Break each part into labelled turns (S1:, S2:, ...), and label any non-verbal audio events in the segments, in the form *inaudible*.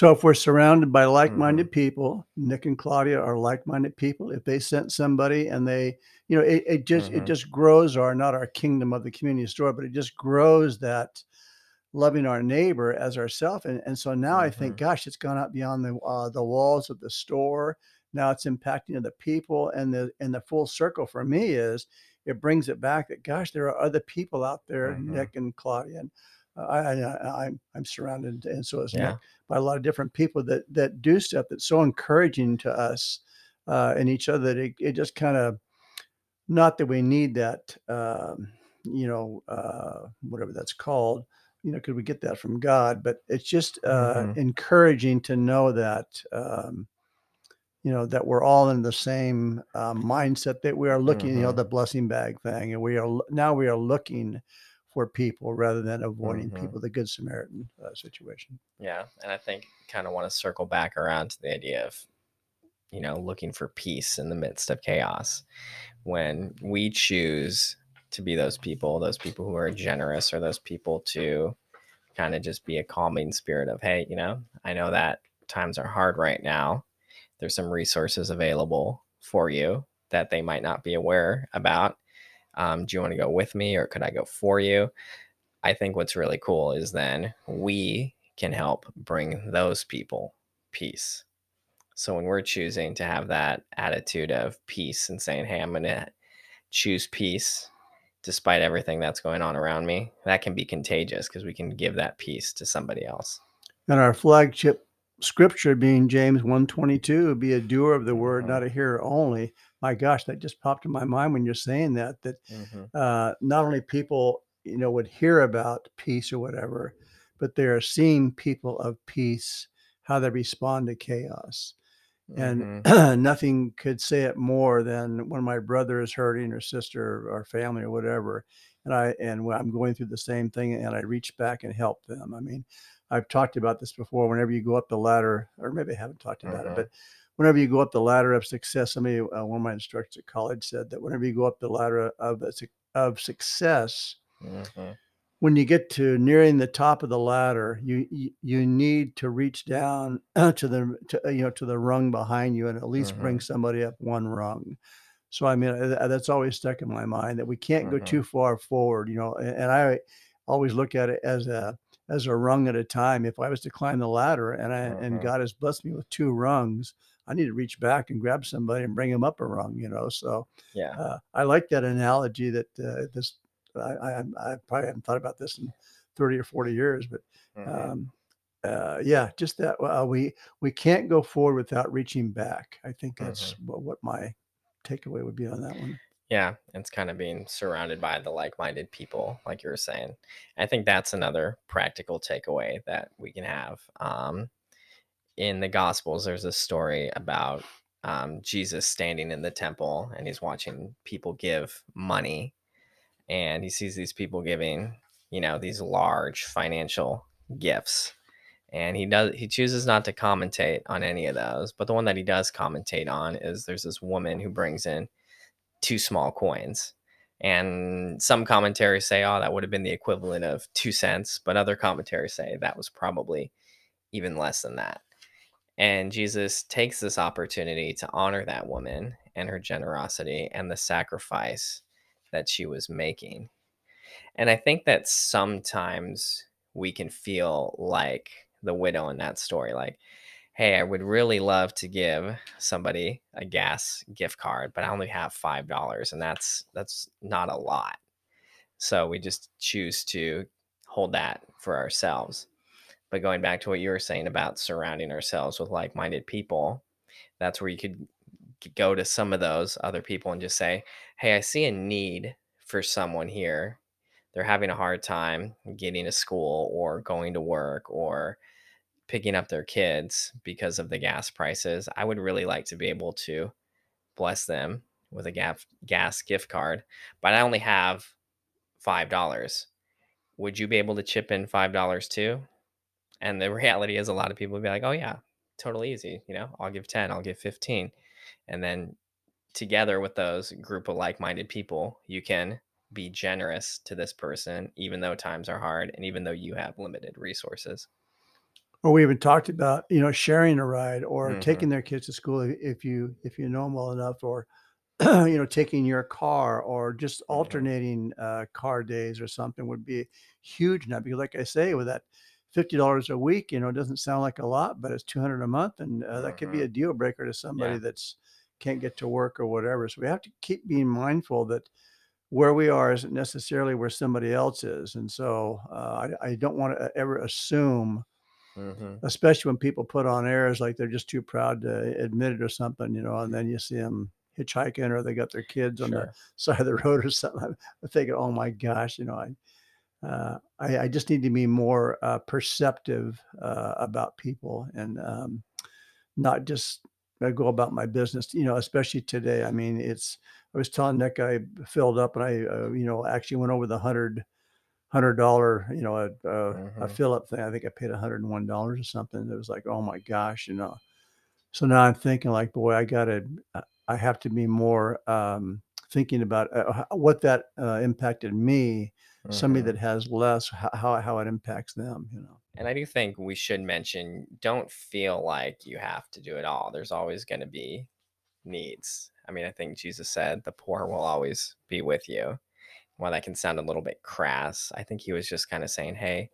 S1: So if we're surrounded by
S2: Mhm.
S1: like-minded people, Nick and Claudia are like-minded people. If they sent somebody and they, you know, it, it just it
S2: Mhm.
S1: just grows our not our kingdom of the community store, but it just grows that loving our neighbor as ourself. And and so now I think,
S2: Mhm.
S1: gosh, it's gone out beyond the uh, the walls of the store. Now it's impacting other people, and the and the full circle for me is it brings it back that gosh, there are other people out there,
S2: Mhm.
S1: Nick and Claudia, and I, I I'm I'm surrounded, and so is Nick
S2: Yeah.
S1: by a lot of different people that that do stuff that's so encouraging to us uh, and each other that it, it just kind of not that we need that um, you know uh, whatever that's called you know could we get that from god but it's just uh,
S2: Mhm.
S1: encouraging to know that um, you know that we're all in the same uh, mindset that we are looking you know
S2: Mhm.
S1: the blessing bag thing and we are now we are looking for people rather than avoiding
S2: Mhm.
S1: people the good samaritan uh, situation
S2: Yeah, and I think kind of want to circle back around to the idea of, you know, looking for peace in the midst of chaos. When we choose to be those people, those people who are generous, or those people to kind of just be a calming spirit of, hey, you know, I know that times are hard right now. There's some resources available for you that they might not be aware about. Um, do you want to go with me, or could I go for you? I think what's really cool is then we can help bring those people peace. So when we're choosing to have that attitude of peace and saying, hey, I'm going to choose peace despite everything that's going on around me, that can be contagious because we can give that peace to somebody else.
S1: And our flagship scripture being James 122, be a doer of the word,
S2: Mhm.
S1: not a hearer only. My gosh, that just popped in my mind when you're saying that, that
S2: Mm-hmm.
S1: uh, not only people, you know, would hear about peace or whatever, but they are seeing people of peace, how they respond to chaos. And
S2: Mm-hmm. *clears throat*
S1: nothing could say it more than when my brother is hurting or sister or family or whatever. And I and when I'm going through the same thing and I reach back and help them. I mean, I've talked about this before. Whenever you go up the ladder, or maybe I haven't talked about
S2: Mhm.
S1: it, but whenever you go up the ladder of success, somebody, uh, one of my instructors at college said that whenever you go up the ladder of of success,
S2: Mm-hmm.
S1: when you get to nearing the top of the ladder, you you, you need to reach down *clears throat* to the to, uh, you know to the rung behind you and at least bring
S2: Mhm.
S1: somebody up one rung. So I mean uh, that's always stuck in my mind that we can't go
S2: Mhm.
S1: too far forward, you know. And, and I always look at it as a as a rung at a time. If I was to climb the ladder and I and
S2: Mhm.
S1: God has blessed me with two rungs, I need to reach back and grab somebody and bring them up a rung, you know. So
S2: Yeah.
S1: uh, I like that analogy that uh, this I, I, I probably haven't thought about this in 30 or 40 years, but
S2: Mhm.
S1: um, uh, yeah, just that uh, we we can't go forward without reaching back. I think that's what, what my takeaway would be on that one.
S2: Yeah, it's kind of being surrounded by the like-minded people, like you were saying. I think that's another practical takeaway that we can have. Um, in the Gospels, there's a story about um, Jesus standing in the temple and he's watching people give money, and he sees these people giving, you know, these large financial gifts, and he does he chooses not to commentate on any of those. But the one that he does commentate on is there's this woman who brings in two small coins. And some commentaries say, oh, that would have been the equivalent of two cents. But other commentaries say that was probably even less than that. And Jesus takes this opportunity to honor that woman and her generosity and the sacrifice that she was making. And I think that sometimes we can feel like the widow in that story. Like, hey, I would really love to give somebody a gas gift card, but I only have five dollars, and that's that's not a lot. So we just choose to hold that for ourselves. But going back to what you were saying about surrounding ourselves with like-minded people, that's where you could go to some of those other people and just say, "Hey, I see a need for someone here. They're having a hard time getting to school or going to work or picking up their kids because of the gas prices. I would really like to be able to bless them with a gas gift card, but I only have five dollars. Would you be able to chip in five dollars too? And the reality is, a lot of people would be like, "Oh yeah, totally easy. You know, I'll give ten, I'll give 15. and then together with those group of like-minded people, you can be generous to this person, even though times are hard and even though you have limited resources.
S1: Or we even talked about, you know, sharing a ride or
S2: Mhm.
S1: taking their kids to school if you if you know 'em well enough or, *clears throat* you know, taking your car or just
S2: Mhm.
S1: alternating, uh, car days or something would be huge now because like I say, with that $50 a week, you know, it doesn't sound like a lot, but it's 200 a month, and, uh, that could be
S2: Mhm.
S1: a deal breaker to somebody
S2: Yeah.
S1: that's can't get to work or whatever. So we have to keep being mindful that where we are isn't necessarily where somebody else is, and so, uh, I I don't wanna, uh, ever assume
S2: Mhm.
S1: especially when people put on airs like they're just too proud to admit it or something, you know, and then you see them hitchhiking or they got their kids on the *laughs* side of the road or something. I'm I'm thinking, "Oh my gosh," you know, I uh, I I just need to be more, uh, perceptive, uh, about people and, um, not just, uh, go about my business, you know, especially today. I mean, it's I was telling Nick I filled up and I, uh, you know, actually went over the hundred hundred dollar, you know, uh, a
S2: Mhm.
S1: fill up thing. I think I paid $101 or something. It was like, "Oh my gosh," you know? So now I'm thinking like, "Boy, I gotta I have to be more, um, thinking about, uh, what that, uh, impacted me, somebody
S2: Mhm.
S1: that has less, how how it impacts them," you know?
S2: And I do think we should mention, don't feel like you have to do it all. There's always gonna be needs. I mean, I think Jesus said, "The poor will always be with you." While that can sound a little bit crass, I think he was just kinda saying, "Hey,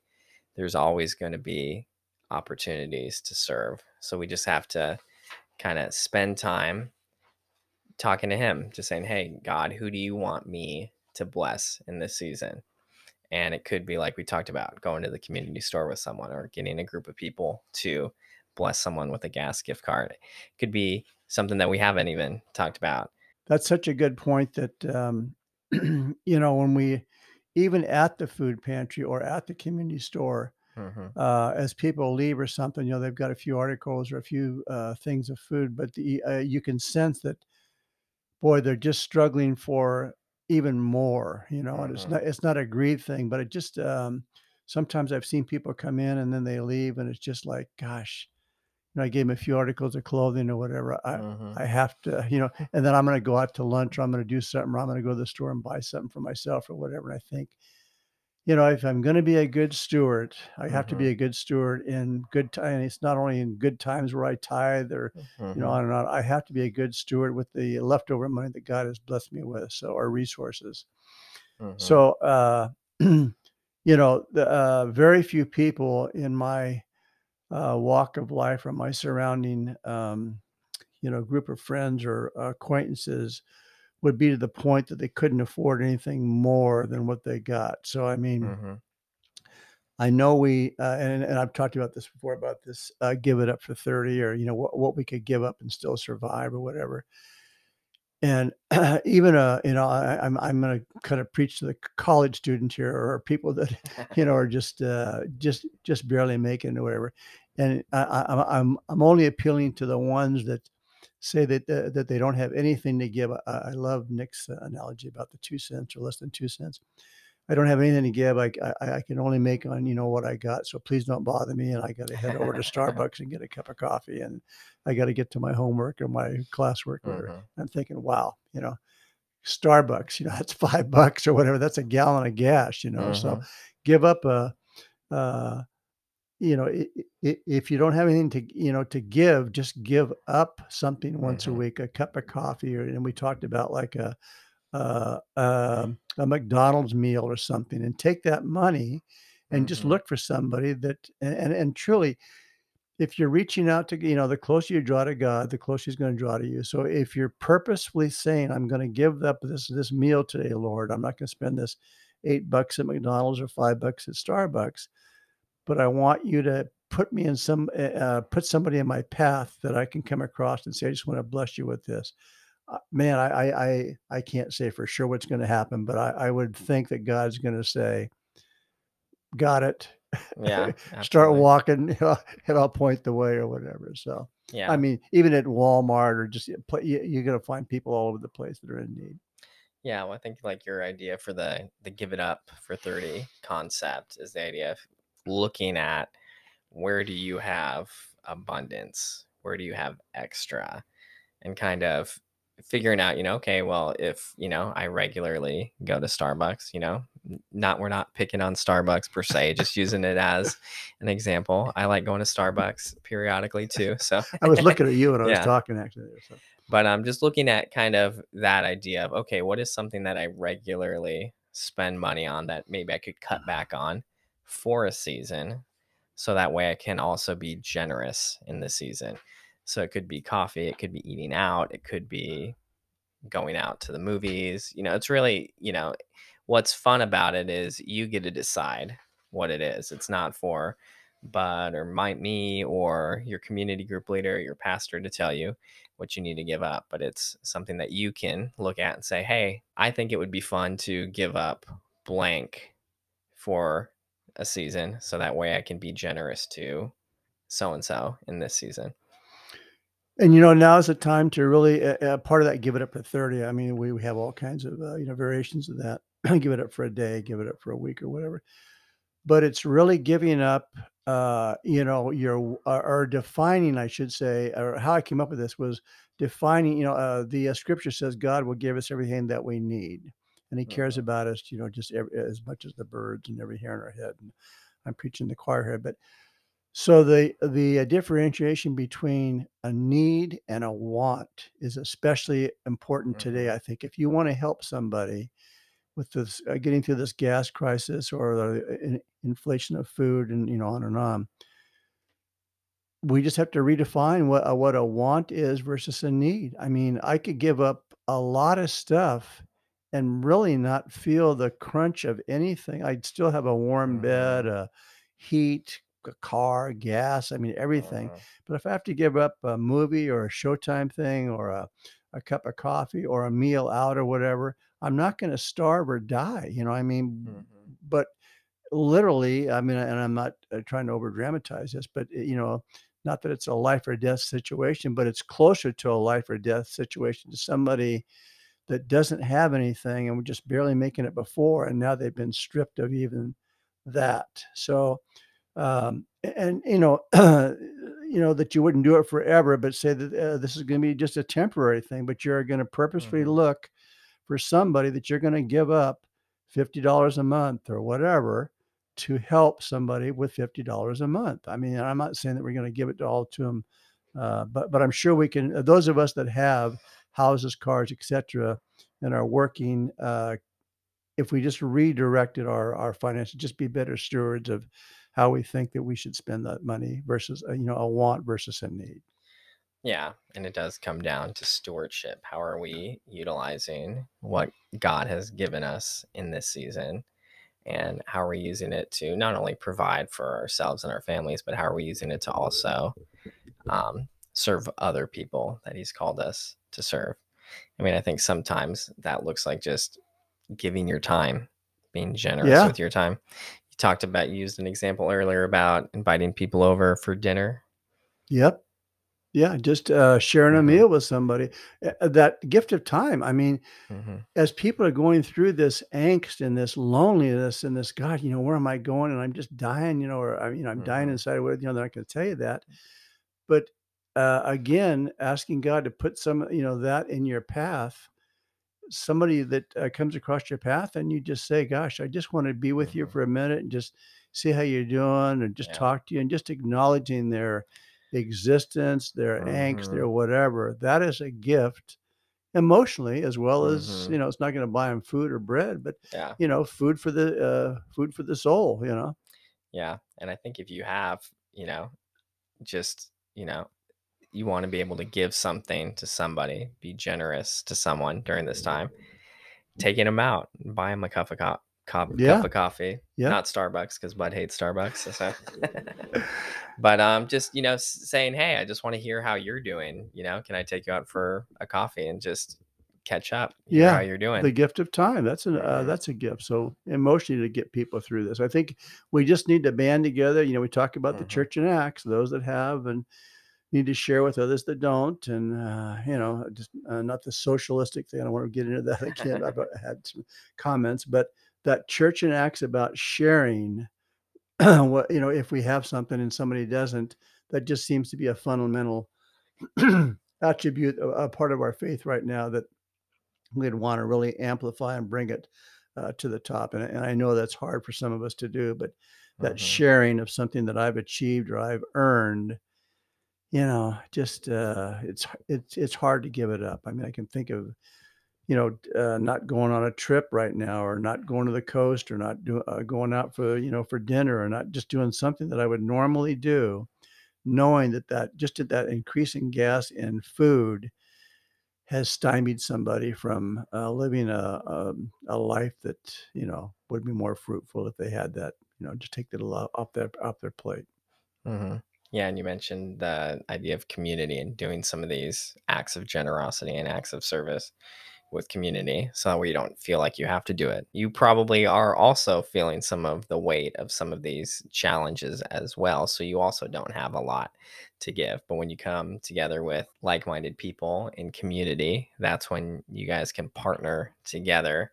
S2: there's always gonna be opportunities to serve." So we just have to kinda spend time talking to him, just saying, "Hey, God, who do you want me to bless in this season?" And it could be like we talked about, going to the community store with someone or getting a group of people to bless someone with a gas gift card. It could be something that we haven't even talked about.
S1: That's such a good point that, um, *clears throat* you know, when we even at the food pantry or at the community store,
S2: Mhm.
S1: uh, as people leave or something, you know, they've got a few articles or a few, uh, things of food, but the uh, you can sense that boy, they're just struggling for even more, you know, and it's
S2: Mhm.
S1: not it's not a greed thing, but it just, um sometimes I've seen people come in and then they leave, and it's just like, gosh, you know, I gave 'em a few articles of clothing or whatever. I
S2: Mhm.
S1: I have to, you know and then I'm gonna go out to lunch or I'm gonna do something or I'm gonna go to the store and buy something for myself or whatever, and I think, you know, if I'm gonna be a good steward, I have to be
S2: Mhm.
S1: a good steward in good ti and it's not only in good times where I tithe or, you know,
S2: Mhm.
S1: on and on. I have to be a good steward with the leftover money that God has blessed me with, so our resources.
S2: Mhm.
S1: So, uh, *clears throat* you know, the, uh, very few people in my, uh, walk of life or my surrounding, um, you know, group of friends or acquaintances would be to the point that they couldn't afford anything more than what they got. So, I mean
S2: Mhm.
S1: I know we, uh and and I've talked about this before about this, uh, give it up for 30 or, you know, what what we could give up and still survive or whatever. And *clears throat* even, uh, you know, I I'm I'm gonna kinda preach to the college student here or people that, *laughs* you know, are just, uh, just just barely making or whatever. And I I I'm I'm only appealing to the ones that say that that that they don't have anything to give. I I love Nick's analogy about the 2 cents or less than 2 cents. I don't have anything to give. I I can only make on, you know, what I got, so please don't bother me, and I gotta head over to *laughs* Starbucks and get a cup of coffee, and I gotta get to my homework or my classwork or
S2: Mhm.
S1: I'm thinking, "Wow," you know, Starbucks, *laughs* you know, that's 5 bucks or whatever. That's a gallon of gas, you know, so
S2: Mhm.
S1: give up a uh, you know, if you don't have anything to, you know, to give, just give up something once a
S2: Mhm.
S1: week, a cup of coffee or and we talked about like a a, um, a McDonald's meal or something and take that money and just
S2: Mhm.
S1: look for somebody that and and truly, if you're reaching out to, you know, the closer you draw to God, the closer he's gonna draw to you. So if you're purposefully saying, "I'm gonna give up this this meal today, Lord. I'm not gonna spend this 8 bucks at McDonald's or 5 bucks at Starbucks, but I want you to put me in some, eh, uh, put somebody in my path that I can come across and say, I just wanna bless you with this." Uh, man, I I I I can't say for sure what's gonna happen, but I I would think that God's gonna say "Got it.
S2: Yeah, *laughs*
S1: Start walking, and *laughs* I'll and I'll point the way or whatever." So,
S2: Yeah.
S1: I mean, even at Walmart or just you you're gonna find people all over the place that are in need.
S2: Yeah, well, I think, like, your idea for the the give it up for 30 concept is the idea of looking at where do you have abundance? Where do you have extra? And kind of figuring out, you know, okay, well, if, you know, I regularly go to Starbucks, you know, not we're not picking on Starbucks per se, just using it as an example. I like going to Starbucks periodically too. So *laughs*
S1: I was looking at you when I was talking actually. So.
S2: but I'm just looking at kind of that idea of okay, what is something that I regularly spend money on that maybe I could cut back on for a season so that way I can also be generous in the season. So it could be coffee, it could be eating out, it could be going out to the movies. You know, it's really, you know, what's fun about it is you get to decide what it is. It's not for Bud or might me or your community group leader, your pastor to tell you what you need to give up, but it's something that you can look at and say, hey, I think it would be fun to give up blank for a season so that way I can be generous to so and so in this season.
S1: And you know, now is the time to really uh, part of that. Give it up for thirty. I mean, we, we have all kinds of uh, you know variations of that. *clears throat* give it up for a day. Give it up for a week or whatever. But it's really giving up. Uh, you know, your or defining, I should say, or how I came up with this was defining. You know, uh, the uh, scripture says God will give us everything that we need, and He cares
S2: Mhm.
S1: about us. You know, just every, as much as the birds and every hair on our head. And I'm preaching the choir here, but so the the uh, differentiation between a need and a want is especially important today.
S2: Mhm.
S1: I think if you want to help somebody with this uh, getting through this gas crisis or the in- inflation of food and you know on and on, we just have to redefine what a, what a want is versus a need. I mean, I could give up a lot of stuff and really not feel the crunch of anything. I'd still have a warm bed,
S2: Mhm.
S1: a heat, a car, gas. I mean, everything.
S2: Mhm.
S1: But if I have to give up a movie or a Showtime thing or a, a cup of coffee or a meal out or whatever, I'm not going to starve or die. You know, I mean,
S2: Mhm.
S1: but literally, I mean, and I'm not uh, trying to over dramatize this, but uh, you know, not that it's a life or death situation, but it's closer to a life or death situation to somebody that doesn't have anything and we're just barely making it before, and now they've been stripped of even that. So, um, and you know, *clears throat* you know that you wouldn't do it forever, but say that uh, this is going to be just a temporary thing, but you're going to purposefully
S2: Mhm.
S1: look for somebody that you're going to give up $50 a month or whatever to help somebody with $50 a month. I mean, I'm not saying that we're going to give it all to them, uh, but but I'm sure we can. uh, Those of us that have houses, cars, etc., and are working, uh, if we just redirected our our finances, just be better stewards of how we think that we should spend that money versus uh, you know a want versus a need.
S2: Yeah, and it does come down to stewardship. How are we utilizing what God has given us in this season? And how are we using it to not only provide for ourselves and our families, but how are we using it to also um, serve other people that He's called us to serve? I mean, I think sometimes that looks like just giving your time, being generous
S1: Yeah.
S2: with your time. You talked about, you used an example earlier about inviting people over for dinner.
S1: Yep. Yeah, just uh, sharing a
S2: Mhm.
S1: meal with somebody. Uh, uh, that gift of time. I mean,
S2: hmm
S1: as people are going through this angst and this loneliness and this God, you know, where am I going? And I'm just dying, you know, or I, you know, I'm dying
S2: Mhm.
S1: inside. What you know, they're not going to tell you that. But uh, again, asking God to put some, you know, that in your path, somebody that uh, comes across your path, and you just say, "Gosh, I just want to be with you
S2: Mhm.
S1: for a minute and just see how you're doing, and just
S2: Yeah.
S1: talk to you, and just acknowledging their existence, their angst, their whatever." That is a gift emotionally as well as
S2: Mhm.
S1: you know it's not going to buy them food or bread but
S2: Yeah.
S1: you know food for the uh food for the soul you know
S2: Yeah. And I think if you have, you know, just, you know, you want to be able to give something to somebody, be generous to someone during this time, taking them out, buy them a cup of, co- cup,
S1: Yeah.
S2: cup of coffee,
S1: Yeah.
S2: not Starbucks because Bud hates Starbucks. So. *laughs* but um, just, you know, saying, hey, I just want to hear how you're doing. You know, can I take you out for a coffee and just catch up,
S1: Yeah,
S2: how you're doing?
S1: the gift of time that's an uh,
S2: Mhm.
S1: that's a gift so emotionally to get people through this i think we just need to band together you know we talk about the
S2: Mhm.
S1: church in acts those that have and need to share with others that don't and uh, you know just uh, not the socialistic thing i don't want to get into that again i've uh, *laughs* had some comments but that church in acts about sharing *clears throat* what you know if we have something and somebody doesn't that just seems to be a fundamental *clears throat* attribute, a, a part of our faith right now that we'd want to really amplify and bring it uh, to the top. And, and I know that's hard for some of us to do, but that
S2: Mhm.
S1: sharing of something that I've achieved or I've earned, you know, just uh, it's it's it's hard to give it up. I mean, I can think of you know uh, not going on a trip right now, or not going to the coast, or not do, uh, going out for you know for dinner, or not just doing something that I would normally do, knowing that that just at that increasing gas and food has stymied somebody from uh, living a, a a life that you know would be more fruitful if they had that you know just take that off their off their plate.
S2: Mhm. Yeah, and you mentioned the idea of community and doing some of these acts of generosity and acts of service with community so that way you don't feel like you have to do it. You probably are also feeling some of the weight of some of these challenges as well. So you also don't have a lot to give. But when you come together with like minded people in community, that's when you guys can partner together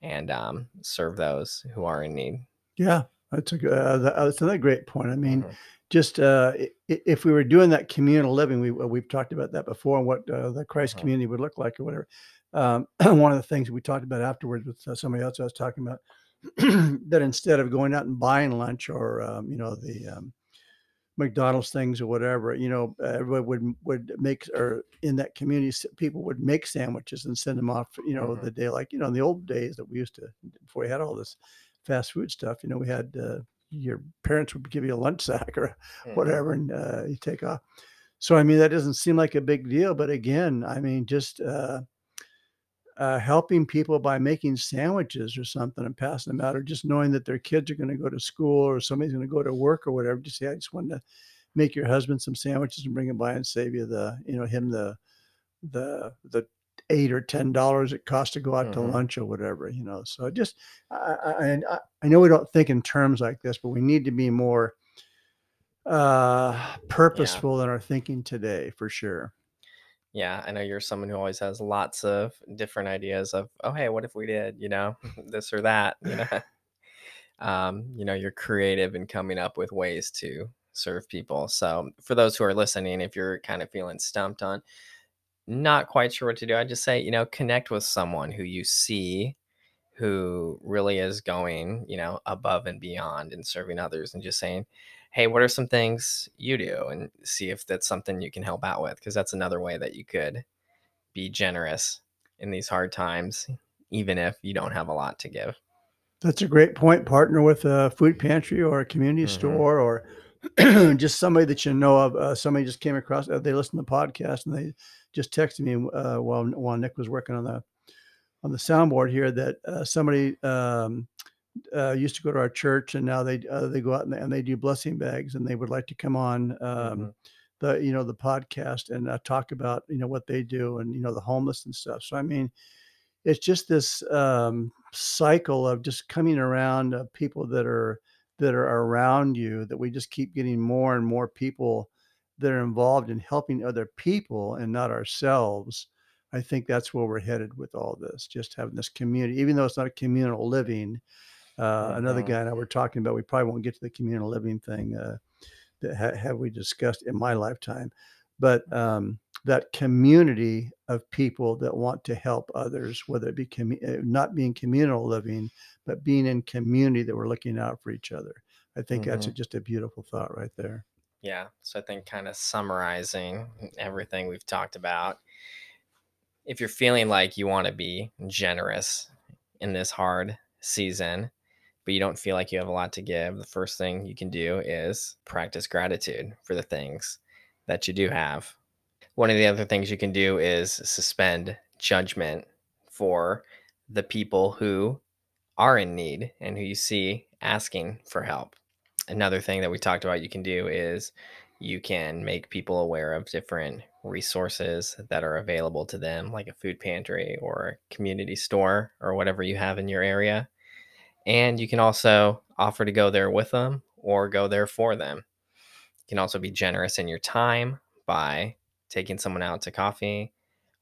S2: and um, serve those who are in need.
S1: Yeah, that's a uh, uh, that's another great point. I mean,
S2: Mhm.
S1: Just uh, if we were doing that communal living, we uh, we've talked about that before, and what uh, the Christ
S2: Mhm.
S1: community would look like, or whatever. Um, *clears throat* one of the things we talked about afterwards with uh, somebody else I was talking about, *clears throat* that instead of going out and buying lunch or um, you know the um, McDonald's things or whatever, you know, everybody would would make or in that community, people would make sandwiches and send them off, you know,
S2: Mhm.
S1: the day like you know in the old days that we used to before we had all this fast food stuff. You know, we had uh, your parents would give you a lunch *laughs* sack or
S2: Mhm.
S1: whatever, and uh, you take off. So I mean, that doesn't seem like a big deal, but again, I mean, just uh, uh, helping people by making sandwiches or something and passing them out, or just knowing that their kids are going to go to school or somebody's going to go to work or whatever. Just say, I just wanted to make your husband some sandwiches and bring them by and save you the, you know, him the the the eight or ten dollars it costs to go out to
S2: Mhm.
S1: lunch or whatever, you know. So just I I, I know we don't think in terms like this, but we need to be more uh purposeful in our thinking today for sure.
S2: Yeah, I know you're someone who always has lots of different ideas of, oh, hey, what if we did, you know, *laughs* this or that, you know. *laughs* *laughs* um, you know, you're creative in coming up with ways to serve people. So, for those who are listening, if you're kind of feeling stumped on not quite sure what to do, I just say, you know, connect with someone who you see who really is going, you know, above and beyond and serving others and just saying, hey, what are some things you do? And see if that's something you can help out with. Cause that's another way that you could be generous in these hard times, even if you don't have a lot to give.
S1: That's a great point. Partner with a food pantry or a community
S2: Mhm.
S1: store or *clears throat* just somebody that you know of. Uh, somebody just came across. Uh, they listened to the podcast and they just texted me uh, while while Nick was working on the on the soundboard here that uh, somebody um, uh, used to go to our church and now they uh, they go out and they, and they do blessing bags and they would like to come on um,
S2: Mhm.
S1: the you know the podcast and uh, talk about you know what they do and you know the homeless and stuff. So I mean, it's just this um, cycle of just coming around uh, people that are that are around you that we just keep getting more and more people that are involved in helping other people and not ourselves. I think that's where we're headed with all this. Just having this community, even though it's not a communal living. Uh, Another
S2: Mhm.
S1: guy and I were talking about. We probably won't get to the communal living thing uh, that ha- have we discussed in my lifetime, but um, that community of people that want to help others, whether it be commu- uh, not being communal living, but being in community that we're looking out for each other. I think that's a,
S2: Mhm.
S1: just a beautiful thought right there.
S2: Yeah. So I think kind of summarizing everything we've talked about, if you're feeling like you want to be generous in this hard season, but you don't feel like you have a lot to give, the first thing you can do is practice gratitude for the things that you do have. One of the other things you can do is suspend judgment for the people who are in need and who you see asking for help. Another thing that we talked about you can do is you can make people aware of different resources that are available to them, like a food pantry or a community store or whatever you have in your area. And you can also offer to go there with them or go there for them. Can also be generous in your time by taking someone out to coffee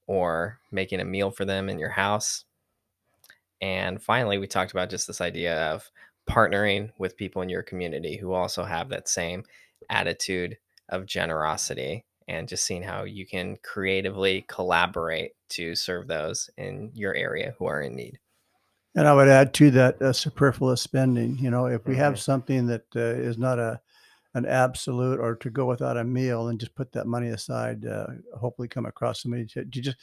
S2: or making a meal for them in your house. And finally, we talked about just this idea of partnering with people in your community who also have that same attitude of generosity and just seeing how you can creatively collaborate to serve those in your area who are in need.
S1: And I would add to that uh, superfluous spending. You know, if we have
S2: Mhm.
S1: something that uh, is not a an absolute or to go without a meal, and just put that money aside. Uh, hopefully, come across somebody to, to just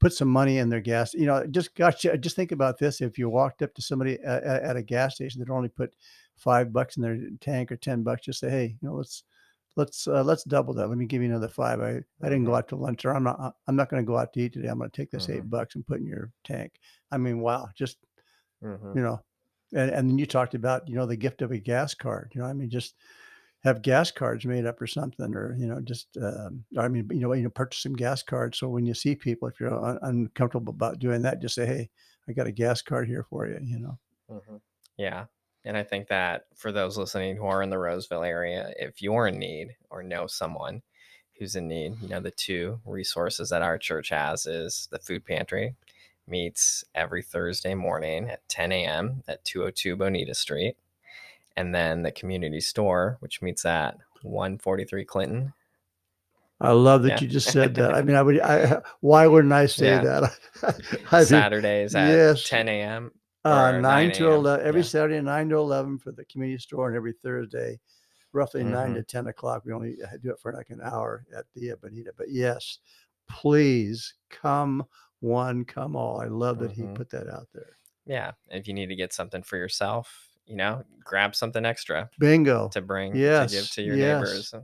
S1: put some money in their gas. You know, just gosh, just think about this: if you walked up to somebody at, at a gas station that only put five bucks in their tank or ten bucks, just say, "Hey, you know, let's let's uh, let's double that. Let me give you another five. I, I didn't go
S2: Mhm.
S1: out to lunch, or I'm not I'm not going to go out to eat today. I'm going to take this eight
S2: Mhm.
S1: bucks and put in your tank. I mean, wow, just
S2: Mhm.
S1: you know, and and then you talked about you know the gift of a gas card. You know, I mean, just have gas cards made up or something, or you know, just um, I mean, you know, you know, purchase some gas cards. So when you see people, if you're un- uncomfortable about doing that, just say, hey, I got a gas card here for you. You know.
S2: Mhm. Yeah. And I think that for those listening who are in the Roseville area, if you're in need or know someone who's in need, you know, the two resources that our church has is the food pantry meets every Thursday morning at 10 a.m. at 202 Bonita Street. And then the community store, which meets at 143 Clinton.
S1: I love that
S2: Yeah.
S1: you just *laughs* said that. I mean, I would. I, why wouldn't I say
S2: Yeah.
S1: that? *laughs* I mean,
S2: Saturdays at
S1: yes.
S2: 10 a.m.
S1: Uh, 9
S2: 9
S1: to 11, every
S2: yeah.
S1: Saturday, 9 to 11 for the community store, and every Thursday, roughly 9
S2: Mhm.
S1: to 10 o'clock. We only do it for like an hour at the Bonita. But yes, please come one, come all. I love that he
S2: Mhm.
S1: put that out there.
S2: Yeah. If you need to get something for yourself, you know, grab something extra
S1: Bingo.
S2: to bring to give
S1: Yes,
S2: to your
S1: yes.
S2: neighbors.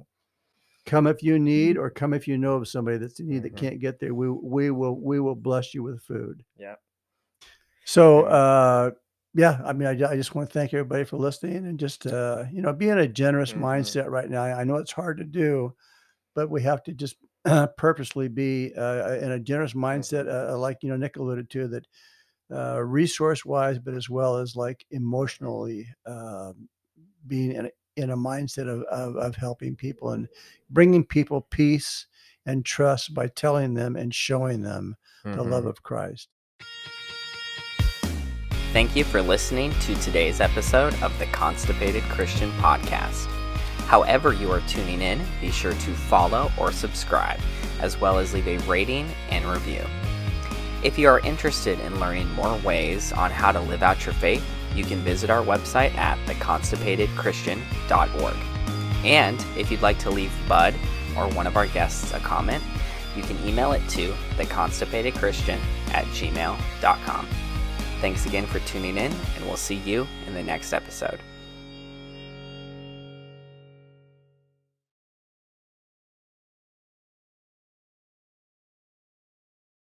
S1: Come if you need, or come if you know of somebody that's in need that
S2: Mhm.
S1: can't get there. We we will we will bless you with food.
S2: Yeah.
S1: So, uh, yeah, I mean, I, I just want to thank everybody for listening and just, uh, you know, be in a generous
S2: Mhm.
S1: mindset right now. I know it's hard to do, but we have to just *clears throat* purposely be uh, in a generous mindset, uh, like, you know, Nick alluded to that uh, resource wise, but as well as like emotionally uh, being in a, in a mindset of, of, of helping people and bringing people peace and trust by telling them and showing them the love
S2: Mhm.
S1: of Christ.
S3: Thank you for listening to today's episode of the Constipated Christian Podcast. However, you are tuning in, be sure to follow or subscribe, as well as leave a rating and review. If you are interested in learning more ways on how to live out your faith, you can visit our website at theconstipatedchristian.org. And if you'd like to leave Bud or one of our guests a comment, you can email it to theconstipatedchristian at gmail.com. Thanks again for tuning in, and we'll see you in the next episode.